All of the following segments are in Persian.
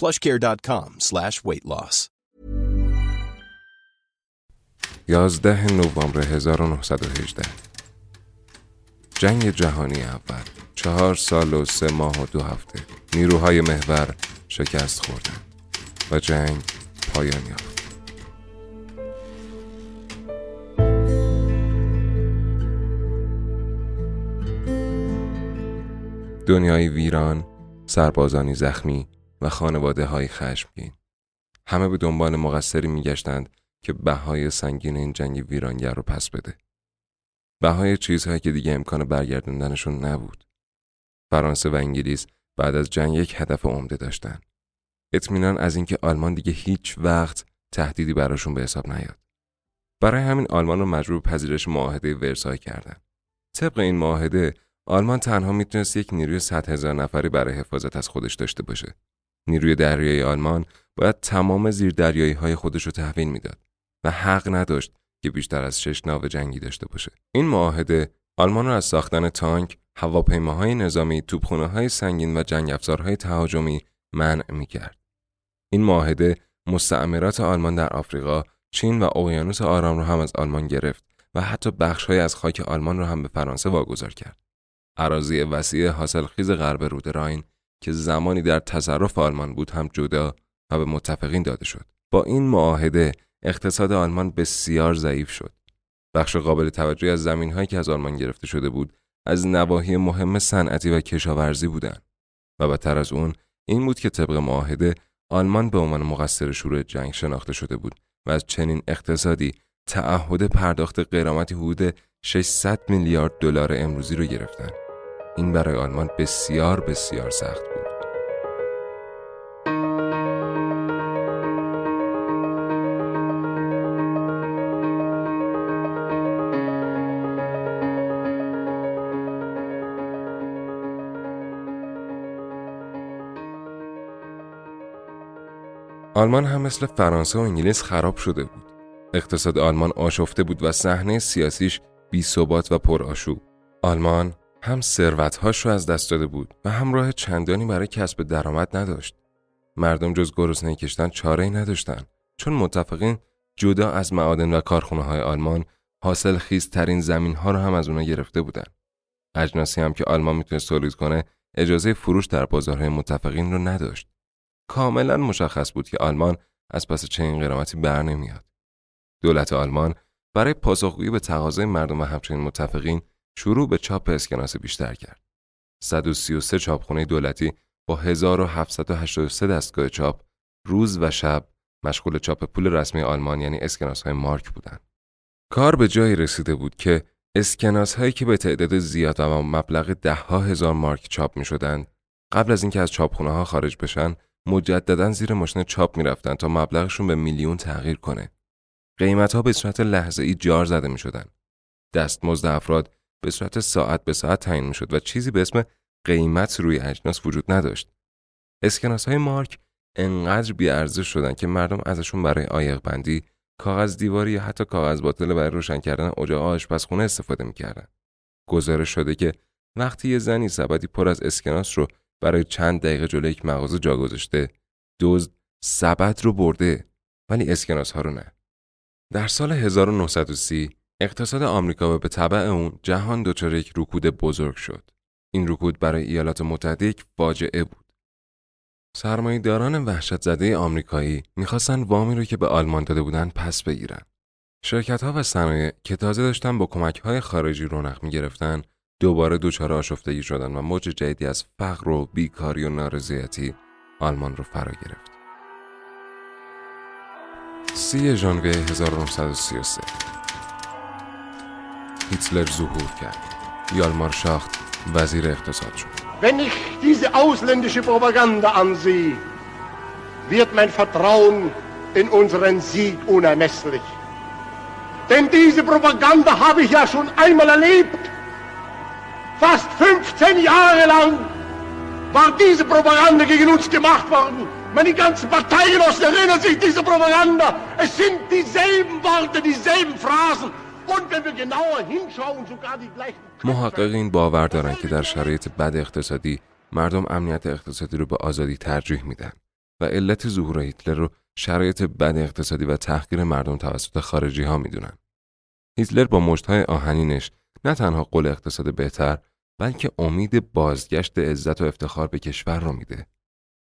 plushcare.com slash weight loss. 11 نوامبر 1918 جنگ جهانی اول. چهار سال و سه ماه و دو هفته. نیروهای محور شکست خوردند و جنگ پایان یافت. دنیای ویران سربازانی زخمی و خانواده های خشمگین. همه به دنبال مقصری میگشتند که بهای سنگین این جنگ ویرانگر رو پس بده. بهای چیزهایی که دیگه امکان برگردوندنشون نبود. فرانسه و انگلیس بعد از جنگ یک هدف عمده داشتن. اطمینان از اینکه آلمان دیگه هیچ وقت تهدیدی براشون به حساب نیاد. برای همین آلمان رو مجبور پذیرش معاهده ورسای کردن. طبق این معاهده آلمان تنها می‌تونست یک نیروی صد هزار نفری برای حفاظت از خودش داشته باشه. نیروی دریایی آلمان باید تمام زیردریایی های خودش رو تحویل می‌داد و حق نداشت که بیشتر از شش ناو جنگی داشته باشه. این معاهده آلمان را از ساختن تانک، هواپیماهای نظامی، توپخانه های سنگین و جنگ افزارهای تهاجمی منع می‌کرد. این معاهده مستعمرات آلمان در آفریقا، چین و اقیانوس آرام را هم از آلمان گرفت و حتی بخشهایی از خاک آلمان را هم به فرانسه واگذار کرد. عراضی وسیع حاصلخیز غرب رود راین که زمانی در تصرف آلمان بود هم جدا و به متفقین داده شد. با این معاهده اقتصاد آلمان بسیار ضعیف شد. بخش قابل توجهی از زمینهایی که از آلمان گرفته شده بود از نواحی مهم صنعتی و کشاورزی بودند و بدتر از اون این بود که طبق معاهده آلمان به عنوان مقصر شروع جنگ شناخته شده بود و از چنین اقتصادی تعهد پرداخت غیرامتی حدود 600 میلیارد دلار امروزی رو گرفتن. این برای آلمان بسیار بسیار سخت بود. آلمان هم مثل فرانسه و انگلیس خراب شده بود. اقتصاد آلمان آشفته بود و صحنه سیاسیش بی ثبات و پرآشوب. آلمان هم ثروتهاش رو از دست داده بود و هم راه چندانی برای کسب درآمد نداشت. مردم جز گرسنه کشتن چاره ای نداشتن چون متفقین جدا از معادن و کارخونه های آلمان حاصل خیزترین زمین ها رو هم از اونا گرفته بودن. اجناسی هم که آلمان می‌تونست تولید کنه اجازه فروش در بازارهای متفقین رو نداشت. کاملا مشخص بود که آلمان از پس چنین قرامتی بر نمیاد. دولت آلمان برای پاسخگویی به تقاضای مردم و همچنین متفقین شروع به چاپ اسکناس بیشتر کرد. 133 چاپخانه دولتی با 1783 دستگاه چاپ روز و شب مشغول چاپ پول رسمی آلمان یعنی اسکناس های مارک بودند. کار به جایی رسیده بود که اسکناس هایی که به تعداد زیاد و مبلغ ده ها هزار مارک چاپ می شدند قبل از اینکه از چاپخونه ها خارج بشن مجددا زیر ماشین چاپ می‌رفتن تا مبلغشون به میلیون تغییر کنه. قیمت ها به صورت لحظه ای جار زده می شدن. دستمزد افراد به صورت ساعت به ساعت تعیین می شد و چیزی به اسم قیمت روی اجناس وجود نداشت. اسکناس های مارک انقدر بیارزش شدن که مردم ازشون برای آیق بندی کاغذ دیواری یا حتی کاغذ باطل برای روشن کردن اجاق آشپزخونه استفاده می‌کردن. گزارش شده که وقتی یه زنی سبدی پر از اسکناس رو برای چند دقیقه جلوی یک مغازه جا گذاشته دزد سبد رو برده ولی اسکناس ها رو نه در سال 1930 اقتصاد آمریکا و به طبع اون جهان دچار یک رکود بزرگ شد این رکود برای ایالات متحده یک فاجعه بود سرمایه‌داران وحشت زده آمریکایی می‌خواستن وامی رو که به آلمان داده بودن پس بگیرن. شرکت ها و صنایع که تازه داشتن با کمک های خارجی رونق می‌گرفتن دوباره دچار آشفتگی شدن و موج جدیدی از فقر و بیکاری و نارضایتی آلمان رو فرا گرفت. سی ژانویه 1933 هیتلر ظهور کرد. یالمار شاخت وزیر اقتصاد شد. Wenn ich diese ausländische Propaganda ansehe, wird mein Vertrauen in unseren Sieg unermesslich. Denn diese Propaganda habe ich ja schon einmal erlebt. Fast 15 Jahre lang war diese Propaganda gegen uns gemacht worden. Meine ganzen Parteigenossen erinnern sich dieser Propaganda. Es sind dieselben Worte, dieselben Phrasen. محققین باور دارند که در شرایط بد اقتصادی مردم امنیت اقتصادی رو به آزادی ترجیح میدن و علت ظهور هیتلر رو شرایط بد اقتصادی و تحقیر مردم توسط خارجی ها می‌دونن. هیتلر با مشتهای آهنینش نه تنها قول اقتصاد بهتر بلکه امید بازگشت عزت و افتخار به کشور رو میده.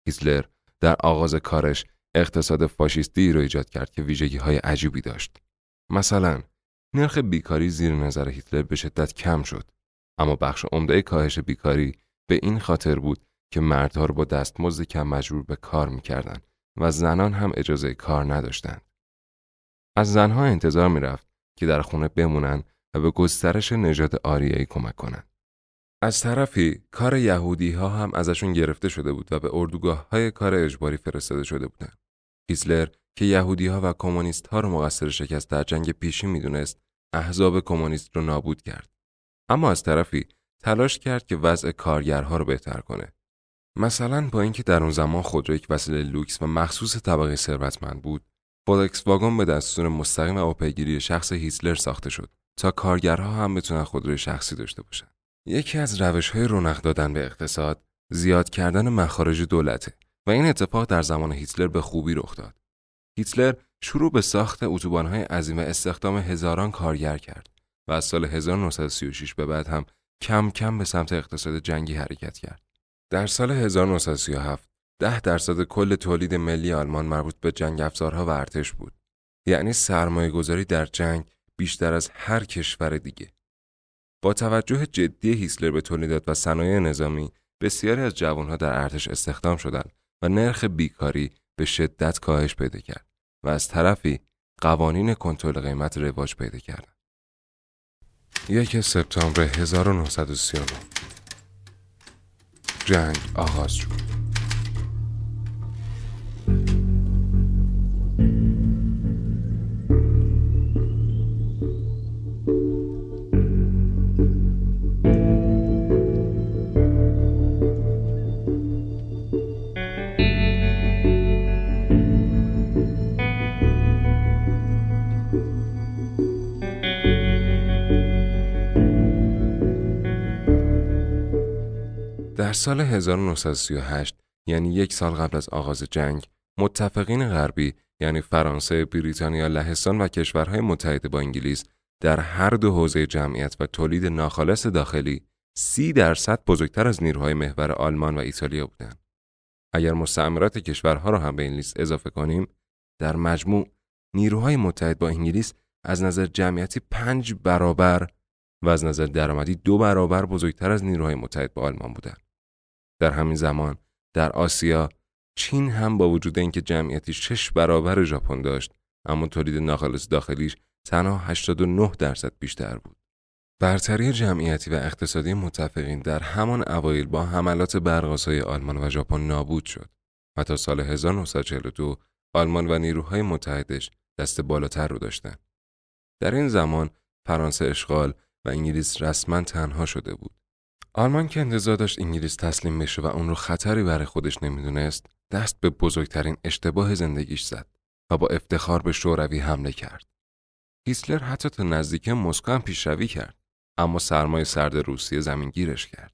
هیتلر در آغاز کارش اقتصاد فاشیستی رو ایجاد کرد که ویژگی های عجیبی داشت. مثلا نرخ بیکاری زیر نظر هیتلر به شدت کم شد اما بخش عمده کاهش بیکاری به این خاطر بود که مردها رو با دستمزد کم مجبور به کار می‌کردند و زنان هم اجازه کار نداشتند. از زنها انتظار می‌رفت که در خونه بمونن و به گسترش نژاد آریایی کمک کنند. از طرفی کار یهودی ها هم ازشون گرفته شده بود و به اردوگاه های کار اجباری فرستاده شده بودند. هیتلر که یهودی ها و کمونیست ها رو مقصر شکست در جنگ پیشی می‌دونست احزاب کمونیست رو نابود کرد. اما از طرفی تلاش کرد که وضع کارگرها رو بهتر کنه. مثلا با اینکه در اون زمان خودرو یک وسیله لوکس و مخصوص طبقه ثروتمند بود، فولکس واگن به دستور مستقیم و پیگیری شخص هیتلر ساخته شد تا کارگرها هم بتونن خودروی شخصی داشته باشن. یکی از روش های رونق دادن به اقتصاد زیاد کردن مخارج دولته و این اتفاق در زمان هیتلر به خوبی رخ داد. هیتلر شروع به ساخت اتوبان‌های عظیم استخدام هزاران کارگر کرد و از سال 1936 به بعد هم کم کم به سمت اقتصاد جنگی حرکت کرد. در سال 1937 ده درصد کل تولید ملی آلمان مربوط به جنگ افزارها و ارتش بود. یعنی سرمایه گذاری در جنگ بیشتر از هر کشور دیگه. با توجه جدی هیتلر به تولیدات و صنایع نظامی بسیاری از جوانها در ارتش استخدام شدند و نرخ بیکاری به شدت کاهش پیدا کرد و از طرفی قوانین کنترل قیمت رواج پیدا کرد. یک سپتامبر 1939 جنگ آغاز شد. در سال 1938 یعنی یک سال قبل از آغاز جنگ متفقین غربی یعنی فرانسه، بریتانیا، لهستان و کشورهای متحد با انگلیس در هر دو حوزه جمعیت و تولید ناخالص داخلی سی درصد بزرگتر از نیروهای محور آلمان و ایتالیا بودند. اگر مستعمرات کشورها را هم به این لیست اضافه کنیم، در مجموع نیروهای متحد با انگلیس از نظر جمعیتی پنج برابر و از نظر درآمدی دو برابر بزرگتر از نیروهای متحد با آلمان بودند. در همین زمان در آسیا چین هم با وجود اینکه جمعیتی شش برابر ژاپن داشت اما تولید ناخالص داخلیش تنها 89 درصد بیشتر بود. برتری جمعیتی و اقتصادی متفقین در همان اوایل با حملات برقاسای آلمان و ژاپن نابود شد و تا سال 1942 آلمان و نیروهای متحدش دست بالاتر رو داشتند. در این زمان فرانسه اشغال و انگلیس رسما تنها شده بود. آلمان که انتظار داشت انگلیس تسلیم بشه و اون رو خطری برای خودش نمی‌دونست دست به بزرگترین اشتباه زندگیش زد و با افتخار به شوروی حمله کرد. هیتلر حتی تا نزدیک مسکو هم پیشروی کرد اما سرمایه سرد روسیه زمینگیرش کرد.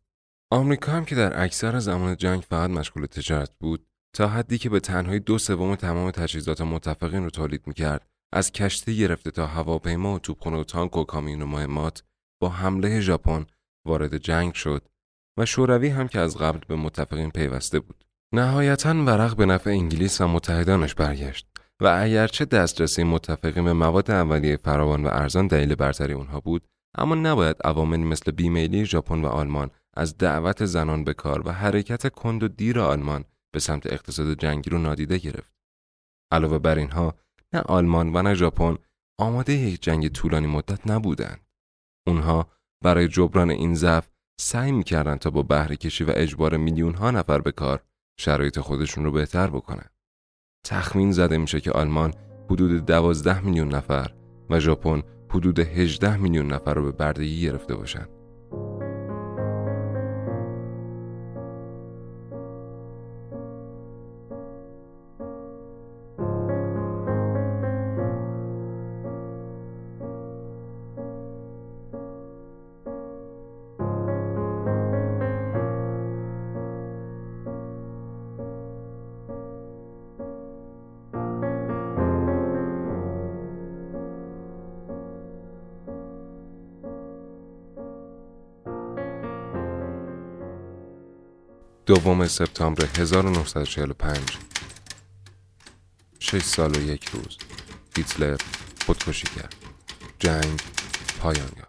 آمریکا هم که در اکثر زمان جنگ فقط مشغول تجارت بود تا حدی که به تنهایی دو سوم تمام تجهیزات متفقین رو تولید می‌کرد از کشتی گرفته تا هواپیما و توپخانه و تانک و کامیون و مهمات با حمله ژاپن وارد جنگ شد و شوروی هم که از قبل به متفقین پیوسته بود نهایتا ورق به نفع انگلیس و متحدانش برگشت و اگرچه دسترسی متفقین به مواد اولیه فراوان و ارزان دلیل برتری اونها بود اما نباید عواملی مثل بیمیلی ژاپن و آلمان از دعوت زنان به کار و حرکت کند و دیر آلمان به سمت اقتصاد جنگی رو نادیده گرفت. علاوه بر اینها نه آلمان و نه ژاپن آماده یک جنگ طولانی مدت نبودند. اونها برای جبران این ضعف سعی می‌کردند تا با بهره کشی و اجبار میلیون ها نفر به کار شرایط خودشون رو بهتر بکنن. تخمین زده میشه که آلمان حدود دوازده میلیون نفر و ژاپن حدود 18 میلیون نفر رو به بردگی گرفته باشند. دوم سپتامبر 1945 شش سال و یک روز. هیتلر خودکشی کرد. جنگ پایان یافت.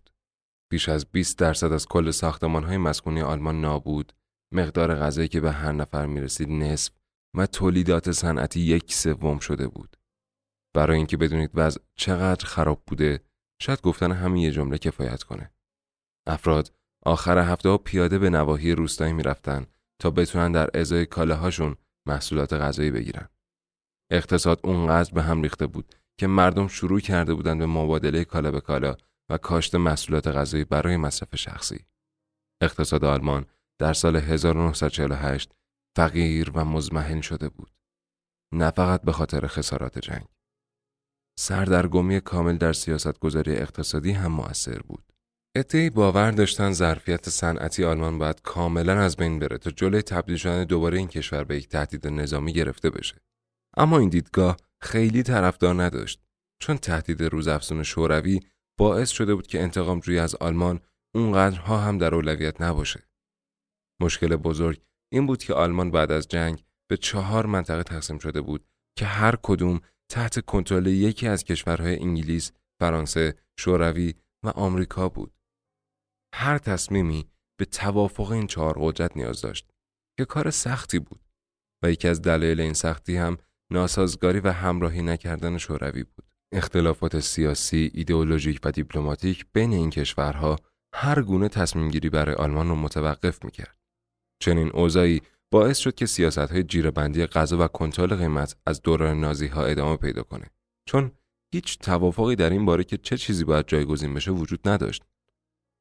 بیش از 20 درصد از کل ساختمان های مسکونی آلمان نابود، مقدار غذایی که به هر نفر می‌رسید نصف و تولیدات صنعتی یک سوم شده بود. برای اینکه بدونید وضع چقدر خراب بوده، شاید گفتن همین یه جمله کفایت کنه. افراد آخر هفته ها پیاده به نواحی روستایی می‌رفتن تا بتونن در ازای کالاهاشون محصولات غذایی بگیرن. اقتصاد اونقدر به هم ریخته بود که مردم شروع کرده بودند به مبادله کالا به کالا و کاشت محصولات غذایی برای مصرف شخصی. اقتصاد آلمان در سال 1948 فقیر و مزمحل شده بود. نه فقط به خاطر خسارات جنگ. سردرگمی کامل در سیاست گذاری اقتصادی هم مؤثر بود. اتهی باور داشتن ظرفیت صنعتی آلمان باید کاملا از بین بره تا جلوی تبدیل شدن دوباره این کشور به یک تهدید نظامی گرفته بشه. اما این دیدگاه خیلی طرفدار نداشت چون تهدید روزافزون شوروی باعث شده بود که انتقام جوی از آلمان اونقدرها هم در اولویت نباشه. مشکل بزرگ این بود که آلمان بعد از جنگ به چهار منطقه تقسیم شده بود که هر کدوم تحت کنترل یکی از کشورهای انگلیس، فرانسه، شوروی و آمریکا بود. هر تصمیمی به توافق این چهار قدرت نیاز داشت که کار سختی بود و یکی از دلایل این سختی هم ناسازگاری و همراهی نکردن شوروی بود. اختلافات سیاسی، ایدئولوژیک و دیپلماتیک بین این کشورها هر گونه تصمیم گیری برای آلمان را متوقف می‌کرد. چنین اوضاعی باعث شد که سیاست های جیرهبندی غذا و کنترل قیمت از دوران نازی ها ادامه پیدا کنه. چون هیچ توافقی در این باره که چه چیزی باید جایگزین بشه وجود نداشت.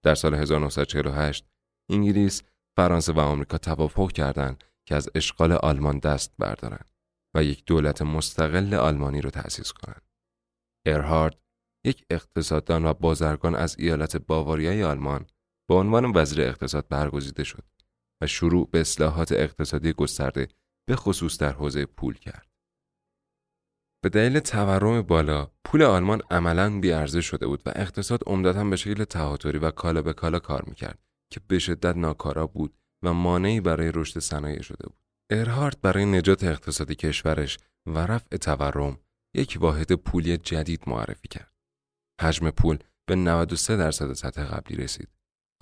در سال 1948 انگلیس، فرانسه و آمریکا توافق کردند که از اشغال آلمان دست بردارند و یک دولت مستقل آلمانی را تأسیس کنند. ارهارد یک اقتصاددان و بازرگان از ایالت باواریای آلمان به عنوان وزیر اقتصاد برگزیده شد و شروع به اصلاحات اقتصادی گسترده به خصوص در حوزه پول کرد. به دلیل تورم بالا، پول آلمان عملاً بیارزش شده بود و اقتصاد عمدتا به شکل تهاتری و کالا به کالا کار می‌کرد که به شدت ناکارا بود و مانعی برای رشد صنایع شده بود. ارهارد برای نجات اقتصادی کشورش و رفع تورم یک واحد پولی جدید معرفی کرد. حجم پول به 93 درصد سطح قبلی رسید.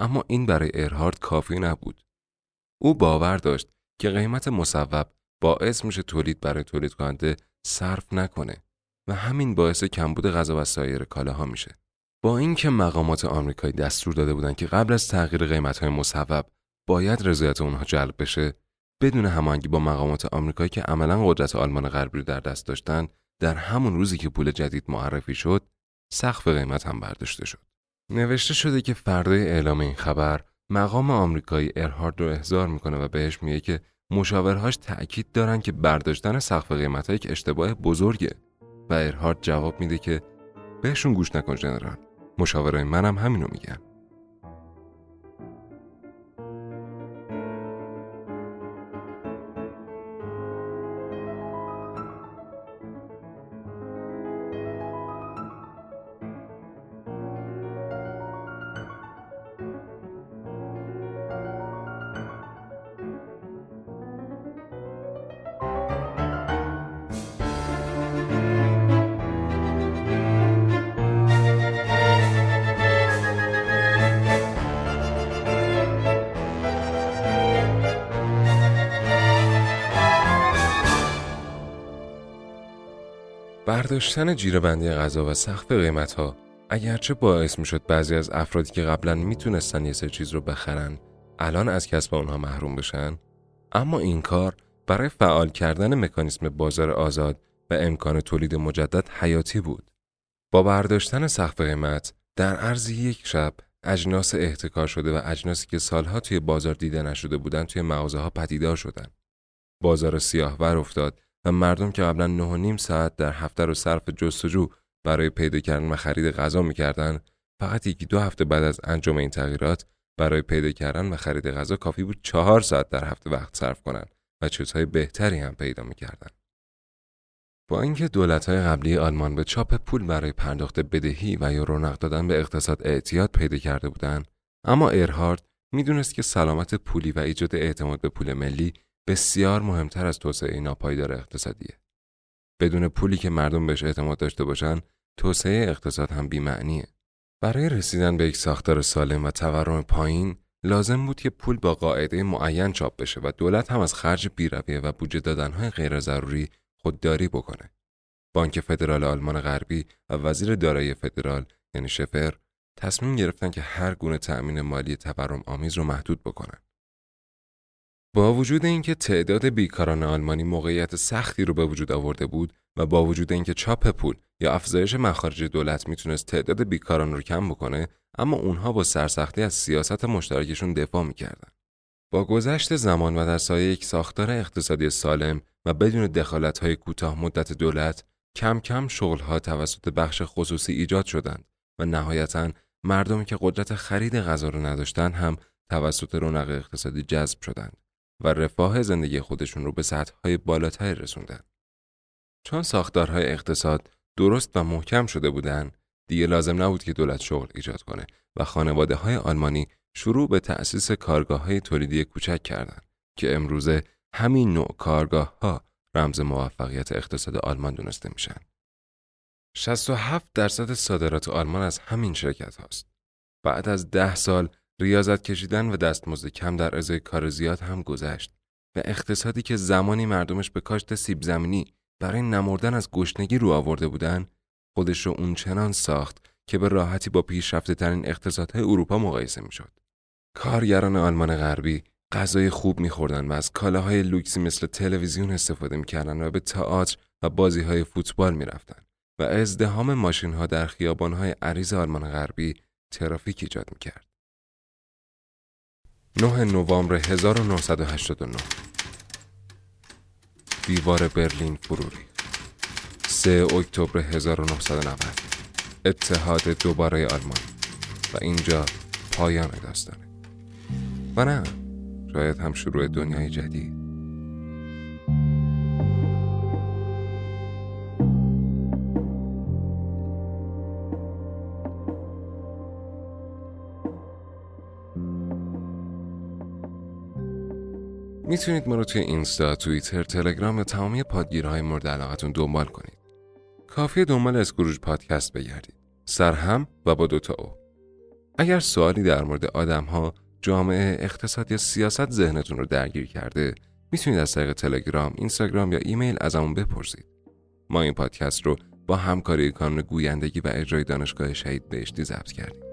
اما این برای ارهارد کافی نبود. او باور داشت که قیمت مصوب باعث میشه تولید برای تولید کننده صرف نکنه و همین باعث کمبود غذا و سایر کالاها میشه. با اینکه مقامات آمریکایی دستور داده بودند که قبل از تغییر قیمت‌های مصوب باید رضایت اونها جلب بشه بدون هماهنگی با مقامات آمریکایی که عملا قدرت آلمان غربی رو در دست داشتن در همون روزی که پول جدید معرفی شد سقف قیمت هم برداشته شد. نوشته شده که فردای اعلام این خبر مقام آمریکایی ارهارد رو احضار می‌کنه و بهش میگه که مشاورهاش تأکید دارن که برداشتن سقف قیمت یک اشتباه بزرگه. و ارهارد جواب میده که بهشون گوش نکن جنرال. مشاورای منم همینو میگن. برداشتن جیرهبندی غذا و سقف قیمت ها اگرچه باعث می شد بعضی از افرادی که قبلا می‌تونستن یه سه چیز رو بخرن الان از کسب اونها محروم بشن. اما این کار برای فعال کردن مکانیسم بازار آزاد و امکان تولید مجدد حیاتی بود. با برداشتن سقف قیمت در عرض یک شب اجناس احتکار شده و اجناسی که سالها توی بازار دیده نشده بودن توی مغازه ها پدیدار شدن. بازار سیاهور افتاد و مردم که قبلا نه و نیم ساعت در هفته رو صرف جستجو برای پیدا کردن و خرید غذا می‌کردن فقط یکی دو هفته بعد از انجام این تغییرات برای پیدا کردن و خرید غذا کافی بود چهار ساعت در هفته وقت صرف کنند و چیزهای بهتری هم پیدا می‌کردن. با اینکه دولت‌های قبلی آلمان به چاپ پول برای پرداخت بدهی و یا رونق دادن به اقتصاد اعتیاد پیدا کرده بودند اما ایرهارد می‌دونست که سلامت پولی و ایجاد اعتماد به پول ملی بسیار مهمتر از توسعه ناپایدار اقتصادیه. بدون پولی که مردم بهش اعتماد داشته باشن، توسعه اقتصاد هم بیمعنیه. برای رسیدن به یک ساختار سالم و تورم پایین، لازم بود که پول با قاعده معین چاپ بشه و دولت هم از خرج بیرویه و بودجه دادنهای غیر ضروری خودداری بکنه. بانک فدرال آلمان غربی و وزیر دارایی فدرال یعنی شفر تصمیم گرفتن که هر گونه تأمین مالی تورم آمیز رو محدود بکنن. با وجود اینکه تعداد بیکاران آلمانی موقعیت سختی رو به وجود آورده بود و با وجود اینکه چاپ پول یا افزایش مخارج دولت می‌تونست تعداد بیکاران رو کم بکنه اما اونها با سرسختی از سیاست مشترکشون دفاع می‌کردن. با گذشت زمان و در سایه یک ساختار اقتصادی سالم و بدون دخالت‌های کوتاه مدت دولت کم کم شغلها توسط بخش خصوصی ایجاد شدند و نهایتا مردمی که قدرت خرید غذا رو نداشتند هم توسط رونق اقتصادی جذب شدند. و رفاه زندگی خودشون رو به سطحهای بالاتری رسوندن. چون ساختارهای اقتصاد درست و محکم شده بودن، دیگه لازم نبود که دولت شغل ایجاد کنه و خانواده های آلمانی شروع به تأسیس کارگاه های تولیدی کوچک کردند که امروزه همین نوع کارگاه ها رمز موفقیت اقتصاد آلمان دونسته میشن. 67 درصد صادرات آلمان از همین شرکت هاست. بعد از ده سال ریاضت کشیدن و دستمزد کم در ازای کار زیاد هم گذشت و اقتصادی که زمانی مردمش به کاشت سیب زمینی برای نمردن از گشنگی رو آورده بودن خودش رو اونچنان ساخت که به راحتی با پیشرفته ترین اقتصادهای اروپا مقایسه می‌شد. کارگران آلمان غربی غذای خوب میخوردن و از کالاهای لوکسی مثل تلویزیون استفاده می‌کردن و به تئاتر و بازی های فوتبال می‌رفتن و ازدهام ماشین ها در خیابان های عریض آلمان غربی ترافیک ایجاد می‌کرد. 9 نوامبر 1989 دیوار برلین فروری. 3 اکتبر 1990 اتحاد دوباره آلمان. و اینجا پایان داستانه. و نه شاید هم شروع دنیای جدید. می‌تونید ما رو توی اینستا، توییتر، تلگرام و تمامی پادگیرهای مورد علاقتون دنبال کنید. کافی دنبال اسکروج پادکست بگردید. سرهم و با دوتا او. اگر سوالی در مورد آدم ها، جامعه، اقتصاد یا سیاست ذهنتون رو درگیر کرده، می‌تونید از طریق تلگرام، اینستاگرام یا ایمیل ازمون بپرسید. ما این پادکست رو با همکاری کانون گویندگی و اجرای دانشگاه شهید بهشتی ضبط کردیم